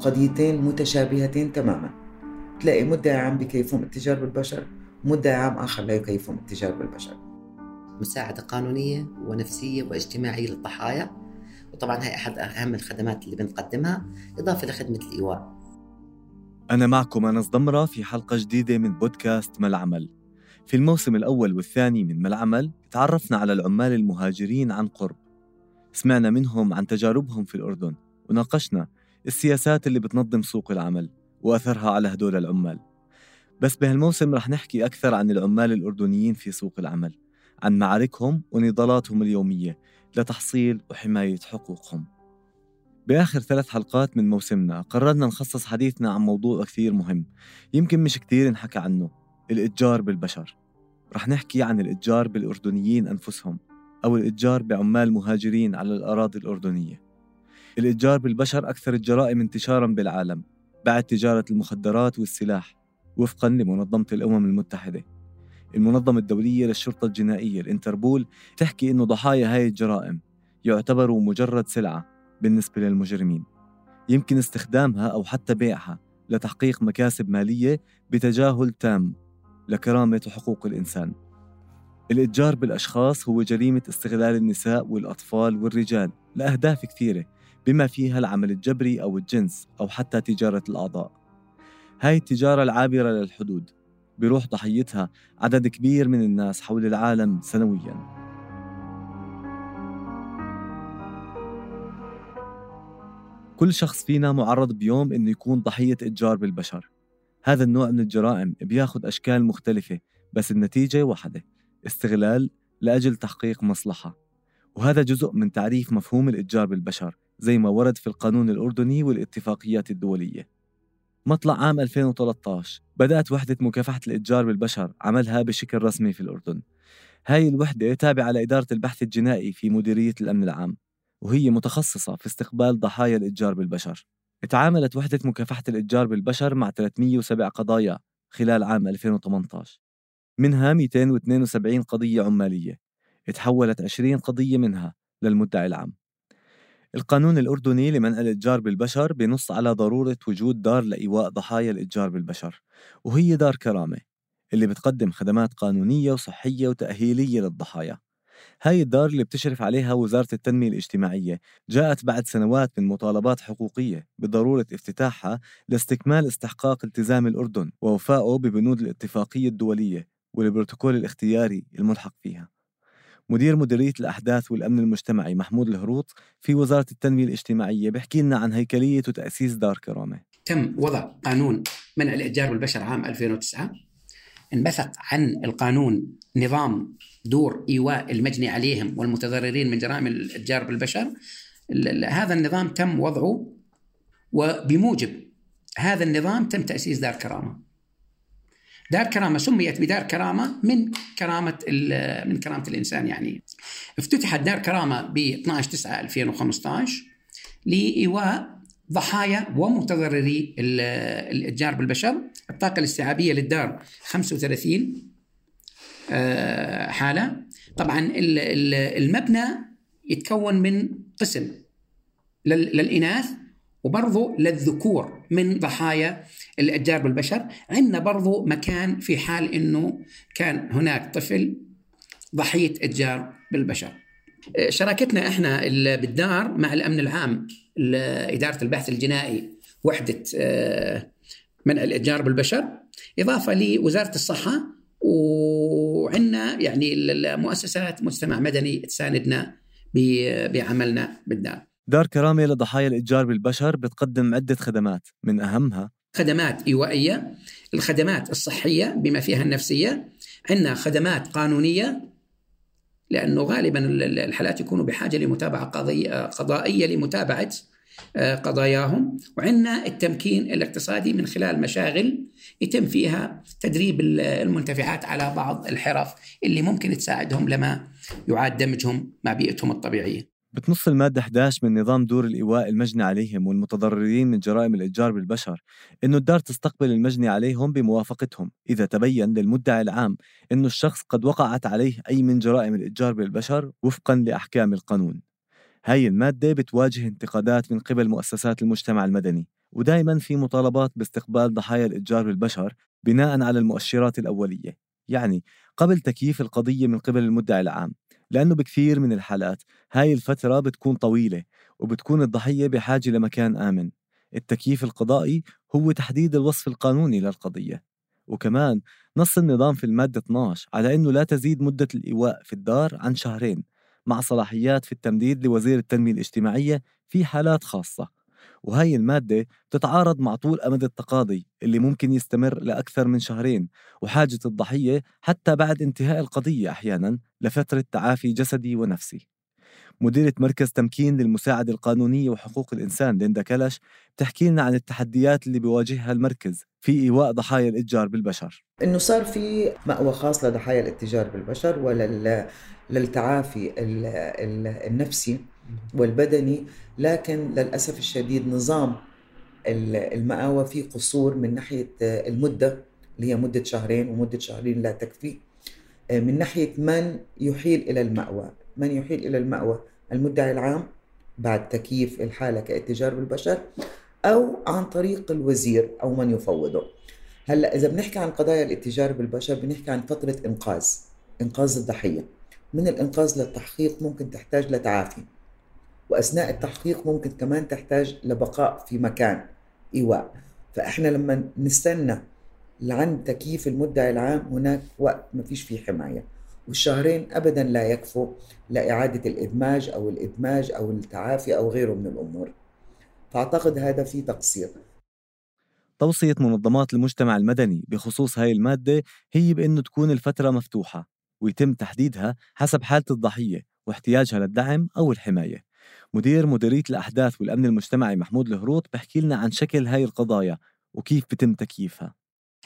قضيتين متشابهتين تماما. تلاقي مدعي عام بكيفهم التجار بالبشر مدعي عام آخر لا يكيفهم التجار بالبشر. مساعدة قانونية ونفسية واجتماعية للضحايا. وطبعا هي أحد أهم الخدمات اللي بنقدمها إضافة لخدمة الإيواء. أنا معكم أنس ضمرة في حلقة جديدة من بودكاست ما العمل في الموسم الأول والثاني من ما العمل تعرفنا على العمال المهاجرين عن قرب. سمعنا منهم عن تجاربهم في الأردن. وناقشنا السياسات اللي بتنظم سوق العمل وأثرها على هدول العمال. بس بهالموسم رح نحكي أكثر عن العمال الأردنيين في سوق العمل عن معاركهم ونضالاتهم اليومية لتحصيل وحماية حقوقهم. بآخر ثلاث حلقات من موسمنا قررنا نخصص حديثنا عن موضوع كثير مهم يمكن مش كثير انحكى عنه الإتجار بالبشر. رح نحكي عن الإتجار بالأردنيين أنفسهم أو الإتجار بعمال مهاجرين على الأراضي الأردنية. الإتجار بالبشر أكثر الجرائم انتشارا بالعالم بعد تجارة المخدرات والسلاح وفقا لمنظمة الأمم المتحدة. المنظمة الدولية للشرطة الجنائية الإنتربول تحكي إنه ضحايا هاي الجرائم يعتبروا مجرد سلعة بالنسبة للمجرمين. يمكن استخدامها أو حتى بيعها لتحقيق مكاسب مالية بتجاهل تام لكرامة وحقوق الإنسان. الإتجار بالأشخاص هو جريمة استغلال النساء والأطفال والرجال لأهداف كثيرة بما فيها العمل الجبري أو الجنس أو حتى تجارة الأعضاء. هاي التجارة العابرة للحدود بيروح ضحيتها عدد كبير من الناس حول العالم سنوياً. كل شخص فينا معرض بيوم إنه يكون ضحية إتجار بالبشر. هذا النوع من الجرائم بياخد أشكال مختلفة بس النتيجة واحدة استغلال لأجل تحقيق مصلحة. وهذا جزء من تعريف مفهوم الإتجار بالبشر. زي ما ورد في القانون الأردني والاتفاقيات الدولية. مطلع عام 2013 بدأت وحدة مكافحة الإتجار بالبشر عملها بشكل رسمي في الأردن. هاي الوحدة تابعة لإدارة البحث الجنائي في مديرية الأمن العام وهي متخصصة في استقبال ضحايا الإتجار بالبشر. تعاملت وحدة مكافحة الإتجار بالبشر مع 307 قضايا خلال عام 2018 منها 272 قضية عمالية. تحولت 20 قضية منها للمدعي العام. القانون الأردني لمنع الإتجار بالبشر بنص على ضرورة وجود دار لإيواء ضحايا الإتجار بالبشر وهي دار كرامة اللي بتقدم خدمات قانونية وصحية وتأهيلية للضحايا. هاي الدار اللي بتشرف عليها وزارة التنمية الاجتماعية جاءت بعد سنوات من مطالبات حقوقية بضرورة افتتاحها لاستكمال استحقاق التزام الأردن ووفائه ببنود الاتفاقية الدولية والبروتوكول الاختياري الملحق فيها. مدير مديرية الأحداث والأمن المجتمعي محمود الهروط في وزارة التنمية الاجتماعية بيحكي لنا عن هيكلية وتأسيس دار كرامة. تم وضع قانون منع الإتجار بالبشر عام 2009 انبثق عن القانون نظام دور إيواء المجني عليهم والمتضررين من جرائم الاتجار بالبشر. هذا النظام تم وضعه وبموجب هذا النظام تم تأسيس دار كرامة. دار كرامة سميت بدار كرامة من كرامة من كرامة الإنسان يعني. افتتحت دار كرامة ب 12 9 2015 لإيواء ضحايا ومتضرري الإتجار بالبشر. الطاقة الاستيعابية للدار 35 آه، حالة. طبعا المبنى يتكون من قسم للإناث وبرضه للذكور من ضحايا الأتجار بالبشر. عندنا برضه مكان في حال أنه كان هناك طفل ضحية أتجار بالبشر. شراكتنا إحنا بالدار مع الأمن العام إدارة البحث الجنائي وحدة آه، منع الاتجار بالبشر. إضافة لوزارة الصحة وعندنا يعني المؤسسات مجتمع مدني تساندنا بعملنا بالدار. دار كرامة لضحايا الإتجار بالبشر بتقدم عدة خدمات من أهمها خدمات إيوائية الخدمات الصحية بما فيها النفسية عندنا خدمات قانونية لأنه غالبا الحالات يكونوا بحاجة لمتابعة قضائية لمتابعة آه، قضاياهم وعندنا التمكين الاقتصادي من خلال مشاغل يتم فيها تدريب المنتفعات على بعض الحرف اللي ممكن تساعدهم لما يعاد دمجهم مع بيئتهم الطبيعية. بتنص المادة 11 من نظام دور الإيواء المجني عليهم والمتضررين من جرائم الإتجار بالبشر إنه الدار تستقبل المجني عليهم بموافقتهم. إذا تبين للمدعي العام إنه الشخص قد وقعت عليه أي من جرائم الإتجار بالبشر وفقا لأحكام القانون. هاي المادة بتواجه انتقادات من قبل مؤسسات المجتمع المدني ودائما في مطالبات باستقبال ضحايا الإتجار بالبشر بناء على المؤشرات الأولية. يعني قبل تكييف القضية من قبل المدعي العام لأنه بكثير من الحالات هاي الفترة بتكون طويلة وبتكون الضحية بحاجة لمكان آمن. التكييف القضائي هو تحديد الوصف القانوني للقضية. وكمان نص النظام في المادة 12 على أنه لا تزيد مدة الإيواء في الدار عن شهرين مع صلاحيات في التمديد لوزير التنمية الاجتماعية في حالات خاصة. وهي المادة بتتعارض مع طول أمد التقاضي اللي ممكن يستمر لأكثر من شهرين وحاجة الضحية حتى بعد انتهاء القضية أحيانا لفترة تعافي جسدي ونفسي. مديرة مركز تمكين للمساعدة القانونية وحقوق الإنسان ليندا كلش بتحكي لنا عن التحديات اللي بيواجهها المركز في إيواء ضحايا الإتجار بالبشر. إنه صار في مأوى خاص لضحايا الإتجار بالبشر ولل للتعافي ال- ال- النفسي. والبدني لكن للأسف الشديد نظام ال- المأوى فيه قصور من ناحية المدة اللي هي مدة شهرين ومدة شهرين لا تكفي. من ناحية من يحيل إلى المأوى. من يحيل إلى المأوى؟ المدعي العام بعد تكييف الحالة كاتجار بالبشر أو عن طريق الوزير أو من يفوضه. هلأ إذا بنحكي عن قضايا الاتجار بالبشر بنحكي عن فترة إنقاذ إنقاذ الضحية. من الإنقاذ للتحقيق ممكن تحتاج لتعافي. وأثناء التحقيق ممكن كمان تحتاج لبقاء في مكان. ايواء فإحنا لما نستنى لعند تكييف المدعي العام هناك وقت ما فيش فيه حماية. والشهرين ابدا لا يكفوا لإعادة الإدماج أو الإدماج أو التعافي أو غيره من الأمور. فأعتقد هذا في تقصير. توصية منظمات المجتمع المدني بخصوص هاي المادة هي بأنه تكون الفترة مفتوحة ويتم تحديدها حسب حالة الضحية واحتياجها للدعم أو الحماية. مدير مديرية الأحداث والأمن المجتمعي محمود الهروط بحكي لنا عن شكل هاي القضايا وكيف بتم تكييفها.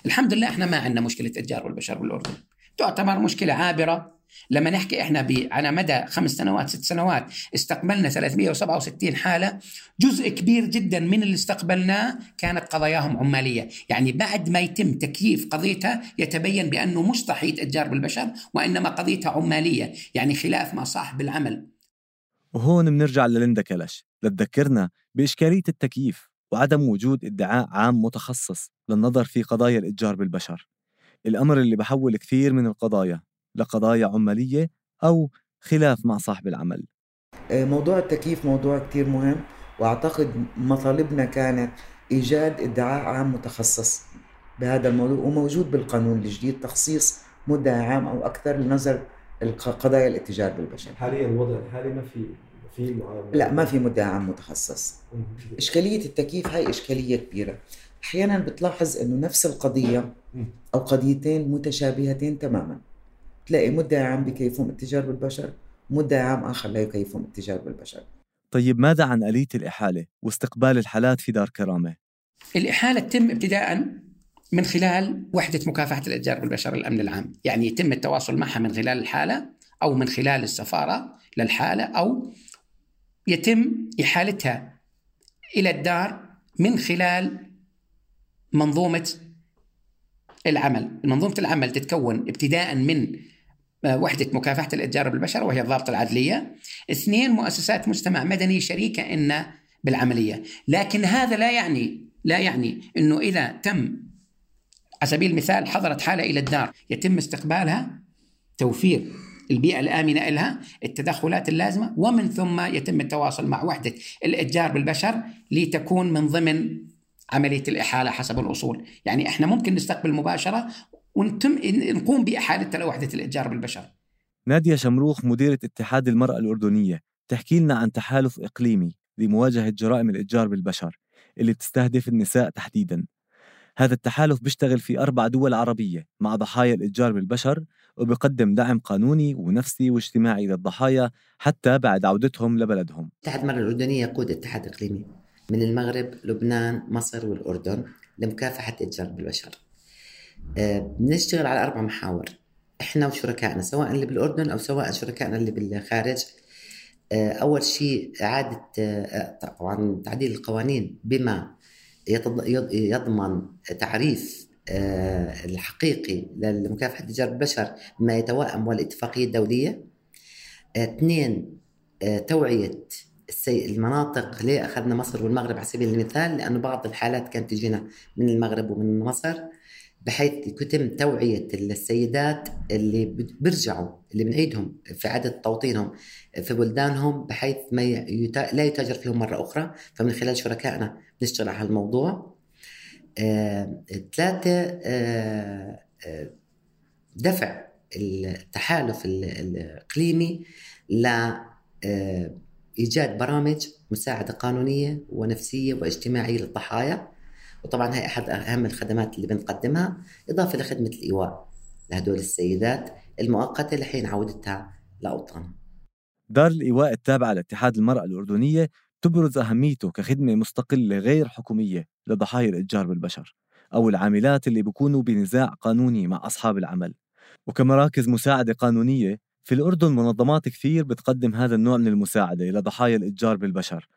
الحمد لله إحنا ما عندنا مشكلة إتجار والبشر بالأردن. تعتبر مشكلة عابرة. لما نحكي إحنا على مدى خمس سنوات ست سنوات استقبلنا 367 حالة. جزء كبير جدا من اللي استقبلناه كانت قضاياهم عمالية، يعني بعد ما يتم تكييف قضيتها يتبين بأنه مش ضحيه إتجار بالبشر وإنما قضيتها عمالية، يعني خلاف مع صاحب العمل وهون منرجع لليندا كلش لتذكرنا بإشكالية التكييف وعدم وجود ادعاء عام متخصص للنظر في قضايا الإتجار بالبشر. الأمر اللي بحول كثير من القضايا لقضايا عمالية أو خلاف مع صاحب العمل. موضوع التكييف موضوع كتير مهم وأعتقد مطالبنا كانت إيجاد ادعاء عام متخصص بهذا الموضوع وموجود بالقانون الجديد تخصيص مدعي عام أو أكثر لنظر قضايا الاتجار بالبشر حاليا الوضع الحالي ما في في لا ما في مدعي عام متخصص. إشكالية التكييف هاي إشكالية كبيرة أحيانا بتلاحظ إنه نفس القضية. أو قضيتين متشابهتين تماما تلاقي مدعي عام بكيفهم التجار بالبشر مدعي عام آخر لا يكيفهم التجار بالبشر طيب ماذا عن آلية الإحالة واستقبال الحالات في دار كرامة؟ الإحالة تتم ابتداء من خلال وحدة مكافحة الإتجار بالبشر الأمن العام. يعني يتم التواصل معها من خلال الحالة أو من خلال السفارة للحالة أو يتم إحالتها إلى الدار من خلال منظومة العمل. منظومة العمل تتكون ابتداء من آه، وحدة مكافحة الإتجار بالبشر وهي الضابطة العدلية. اثنين مؤسسات مجتمع مدني شريكة إن بالعملية. لكن هذا لا يعني لا يعني إنه إذا تم على سبيل المثال حضرت حالة إلى الدار يتم استقبالها توفير البيئة الآمنة لها التدخلات اللازمة ومن ثم يتم التواصل مع وحدة الإتجار بالبشر لتكون من ضمن عملية الإحالة حسب الأصول. يعني إحنا ممكن نستقبل مباشرة ونتم نقوم بإحالتها لوحدة الإتجار بالبشر. نادية شمروخ مديرة اتحاد المرأة الأردنية تحكي لنا عن تحالف إقليمي لمواجهة جرائم الإتجار بالبشر اللي بتستهدف النساء تحديداً. هذا التحالف بيشتغل في أربع دول عربية مع ضحايا الإتجار بالبشر وبيقدم دعم قانوني ونفسي واجتماعي للضحايا حتى بعد عودتهم لبلدهم. اتحاد المرأة الأردنية يقود اتحاد إقليمي من المغرب لبنان مصر والأردن لمكافحة الإتجار بالبشر. آه، بنشتغل على أربع محاور إحنا وشركائنا سواء اللي بالأردن أو سواء شركائنا اللي بالخارج. آه، أول شيء إعادة آه، طبعا تعديل القوانين بما يضمن تعريف آه، الحقيقي لمكافحة الإتجار بالبشر بما يتوائم والاتفاقية الدولية آه، اثنين آه، توعية. المناطق ليه أخذنا مصر والمغرب على سبيل المثال لأنه بعض الحالات كانت تجينا من المغرب ومن مصر بحيث يتم توعية السيدات اللي بيرجعوا اللي بنعيدهم في عدد توطينهم في بلدانهم بحيث ما يتا... لا يتاجر فيهم مرة أخرى. فمن خلال شركائنا نشتغل على الموضوع. آه... ثلاثة آه... آه... دفع التحالف الإقليمي ل آه، برامج مساعدة قانونية ونفسية واجتماعية للضحايا. وطبعا هي أحد أهم الخدمات اللي بنقدمها إضافة لخدمة الإيواء لهدول السيدات المؤقتة لحين عودتها لأوطانها دار الإيواء التابعة لاتحاد المرأة الأردنية تبرز أهميته كخدمة مستقلة غير حكومية لضحايا الإتجار بالبشر أو العاملات اللي بيكونوا بنزاع قانوني مع أصحاب العمل. وكمراكز مساعدة قانونية في الأردن منظمات كثير بتقدم هذا النوع من المساعدة لضحايا الإتجار بالبشر.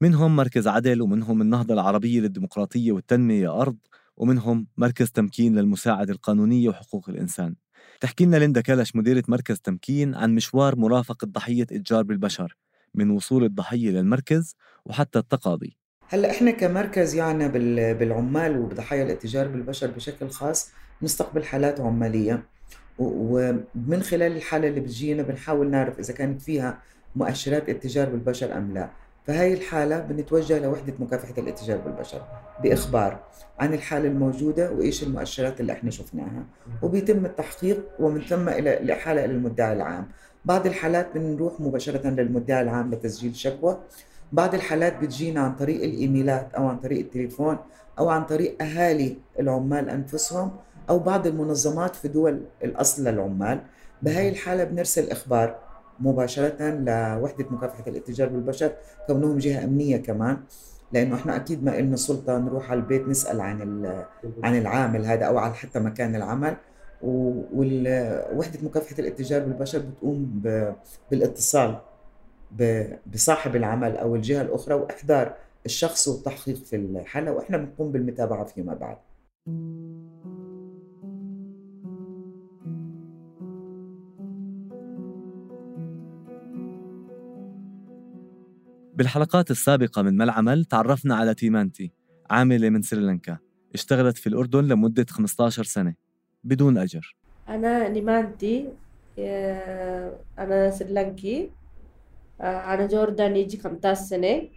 منهم مركز عدل ومنهم النهضة العربية للديمقراطية والتنمية أرض ومنهم مركز تمكين للمساعدة القانونية وحقوق الإنسان. تحكي لنا ليندا كلش مديرة مركز تمكين عن مشوار مرافقة ضحية إتجار بالبشر من وصول الضحية للمركز وحتى التقاضي. هلأ إحنا كمركز يعني بالعمال وبضحايا الإتجار بالبشر بشكل خاص نستقبل حالات عمالية. ومن خلال الحالة اللي بتجينا بنحاول نعرف إذا كانت فيها مؤشرات اتجار بالبشر أم لا. فهي الحالة بنتوجه لوحدة مكافحة الاتجار بالبشر بإخبار عن الحالة الموجودة وإيش المؤشرات اللي إحنا شفناها. وبيتم التحقيق ومن ثم إلى الإحالة إلى المدعي العام. بعض الحالات بنروح مباشرة للمدعي العام لتسجيل شكوى. بعض الحالات بتجينا عن طريق الإيميلات أو عن طريق التليفون أو عن طريق أهالي العمال أنفسهم أو بعض المنظمات في دول الأصل للعمال. بهاي الحالة بنرسل إخبار مباشرة لوحدة مكافحة الاتجار بالبشر كونهم جهة أمنية كمان لأنه إحنا أكيد ما لنا سلطة نروح على البيت نسأل عن عن العامل هذا أو على حتى مكان العمل. ووحدة مكافحة الاتجار بالبشر بتقوم بالاتصال بصاحب العمل أو الجهة الأخرى وإحضار الشخص والتحقيق في الحالة وإحنا بنقوم بالمتابعة فيما بعد. بالحلقات السابقة من ما العمل تعرفنا على تيمانتي عاملة من سريلانكا اشتغلت في الأردن لمدة 15 سنة بدون أجر. أنا نيمانتي أنا سريلانكي أنا جورداني يجي 15 سنة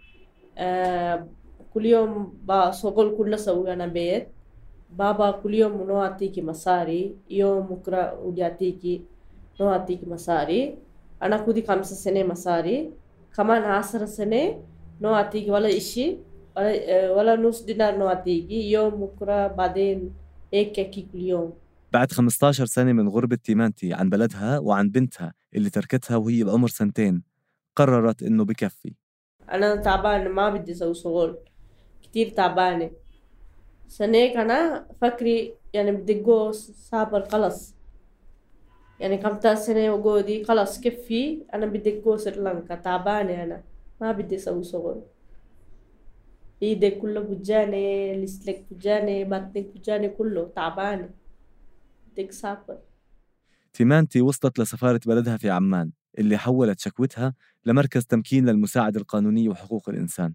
كل يوم بشغل كل سوي أنا بيت. بابا كل يوم no أعطيكي مصاري يوم بكرة ودي أعطيكي no أعطيكي مصاري أنا كودي خمسة سنة مصاري كمان عشر سنة no ولا إشي ولا, ولا نص دينار no يوم بكرة بعدين هيك كل يوم بعد 15 سنة من غربة تيمانتي عن بلدها وعن بنتها اللي تركتها وهي بعمر سنتين قررت إنه بكفي. أنا تعبانة ما بدي أسوي شغل. كتير تعبانة عشان هيك أنا فكري يعني بدي جو سافر خلص. يعني كم سنة وجودي خلاص كفي. أنا بدي جو سريلانكا تعبانة أنا. ما بدي أسوي شغل. إيدي كله بجاني لسلك بجاني بطنك بجاني كله تعبانة. بدي أسافر تيمانتي وصلت لسفارة بلدها في عمان اللي حولت شكوتها لمركز تمكين للمساعدة القانونية وحقوق الإنسان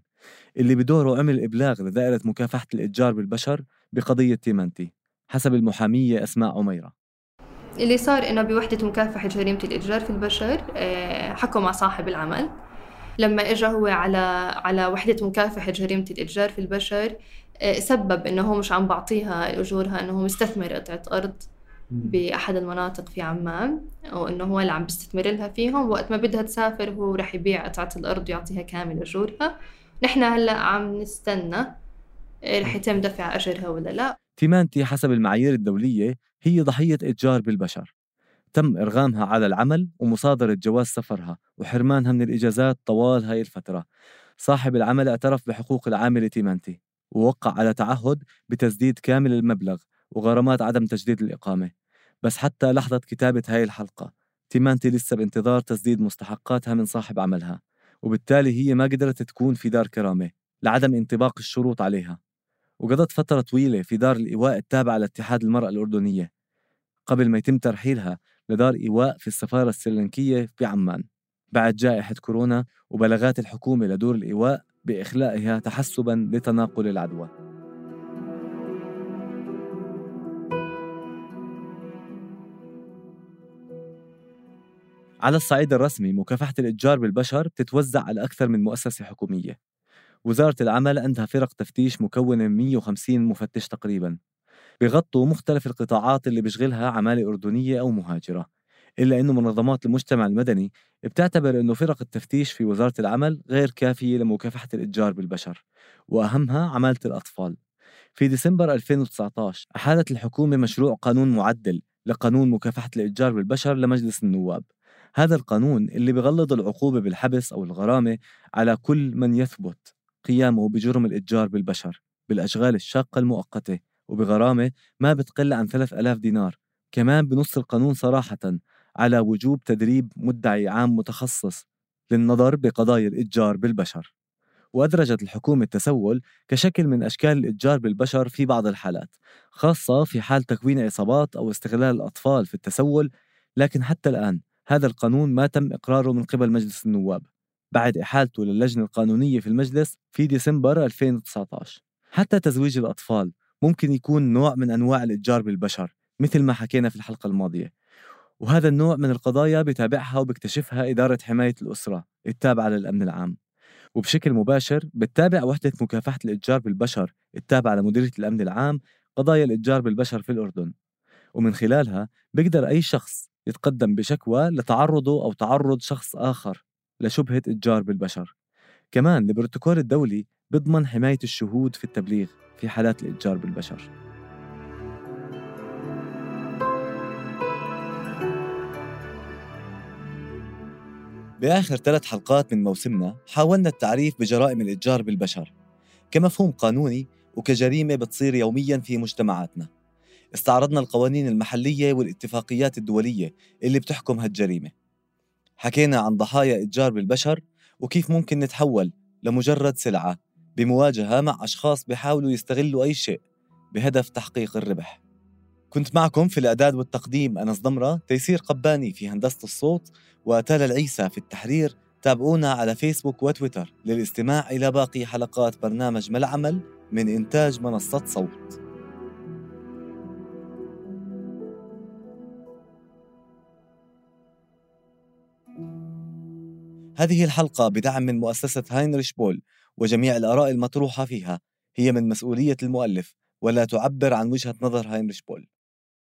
اللي بدوره عمل إبلاغ لدائرة مكافحة الإتجار بالبشر بقضية تيمانتي حسب المحامية أسماء عميرة. اللي صار إنه بوحدة مكافحة جريمة الإتجار في البشر آه، حكوا مع صاحب العمل. لما إجا هو على على وحدة مكافحة جريمة الإتجار في البشر آه، سبب إنه هو مش عم بعطيها أجورها إنه هو مستثمر قطعة أرض بأحد المناطق في عمان وإنه هو اللي عم بيستثمر لها فيهم. وقت ما بدها تسافر هو رح يبيع قطعة الأرض ويعطيها كامل أجورها. نحن هلأ عم نستنى آه، رح يتم دفع أجرها ولا لا. تيمانتي حسب المعايير الدولية هي ضحية إتجار بالبشر. تم إرغامها على العمل ومصادرة جواز سفرها وحرمانها من الإجازات طوال هاي الفترة. صاحب العمل اعترف بحقوق العاملة تيمانتي ووقع على تعهد بتسديد كامل المبلغ وغرامات عدم تجديد الإقامة. بس حتى لحظة كتابة هاي الحلقة تيمانتي لسه بانتظار تسديد مستحقاتها من صاحب عملها وبالتالي هي ما قدرت تكون في دار كرامة لعدم انطباق الشروط عليها. وقضت فترة طويلة في دار الإيواء التابعة لاتحاد المرأة الأردنية. قبل ما يتم ترحيلها لدار إيواء في السفارة السريلانكية في عمان. بعد جائحة كورونا وبلاغات الحكومة لدور الإيواء بإخلائها تحسبا لتناقل العدوى. على الصعيد الرسمي مكافحة الإتجار بالبشر بتتوزع على أكثر من مؤسسة حكومية. وزارة العمل عندها فرق تفتيش مكونة من 150 مفتش تقريبا. بغطوا مختلف القطاعات اللي بيشغلها عمالة أردنية أو مهاجرة إلا أنه منظمات المجتمع المدني بتعتبر أنه فرق التفتيش في وزارة العمل غير كافية لمكافحة الإتجار بالبشر وأهمها عمالة الأطفال. في ديسمبر 2019 أحالت الحكومة مشروع قانون معدل لقانون مكافحة الإتجار بالبشر لمجلس النواب. هذا القانون اللي بغلظ العقوبة بالحبس أو الغرامة على كل من يثبت قيامه بجرم الإتجار بالبشر بالأشغال الشاقة المؤقتة. وبغرامة ما بتقل عن 3000 دينار كمان بنص القانون صراحة على وجوب تدريب مدعي عام متخصص للنظر بقضايا الإتجار بالبشر. وأدرجت الحكومة التسول كشكل من أشكال الإتجار بالبشر في بعض الحالات خاصة في حال تكوين عصابات أو استغلال الأطفال في التسول لكن حتى الآن هذا القانون ما تم إقراره من قبل مجلس النواب بعد إحالته للجنة القانونية في المجلس في ديسمبر 2019 حتى تزويج الأطفال ممكن يكون نوع من أنواع الإتجار بالبشر مثل ما حكينا في الحلقة الماضية. وهذا النوع من القضايا بتابعها وبكتشفها إدارة حماية الأسرة التابعة للأمن العام. وبشكل مباشر بتتابع وحدة مكافحة الإتجار بالبشر التابعة لمديرية الأمن العام قضايا الإتجار بالبشر في الأردن. ومن خلالها بيقدر أي شخص يتقدم بشكوى لتعرضه أو تعرض شخص آخر لشبهة إتجار بالبشر. كمان البروتوكول الدولي بيضمن حماية الشهود في التبليغ. في حالات الإتجار بالبشر. بآخر ثلاث حلقات من موسمنا حاولنا التعريف بجرائم الإتجار بالبشر كمفهوم قانوني وكجريمة بتصير يومياً في مجتمعاتنا. استعرضنا القوانين المحلية والاتفاقيات الدولية اللي بتحكم هالجريمة. حكينا عن ضحايا إتجار بالبشر وكيف ممكن نتحول لمجرد سلعة. بمواجهة مع أشخاص بيحاولوا يستغلوا أي شيء بهدف تحقيق الربح. كنت معكم في الإعداد والتقديم أنس ضمرة تيسير قباني في هندسة الصوت وتالا العيسى في التحرير. تابعونا على فيسبوك وتويتر للاستماع إلى باقي حلقات برنامج ملعمل من إنتاج منصة صوت. هذه الحلقة بدعم من مؤسسة هاينريش بول. وجميع الآراء المطروحة فيها هي من مسؤولية المؤلف ولا تعبر عن وجهة نظر هاينريش بول.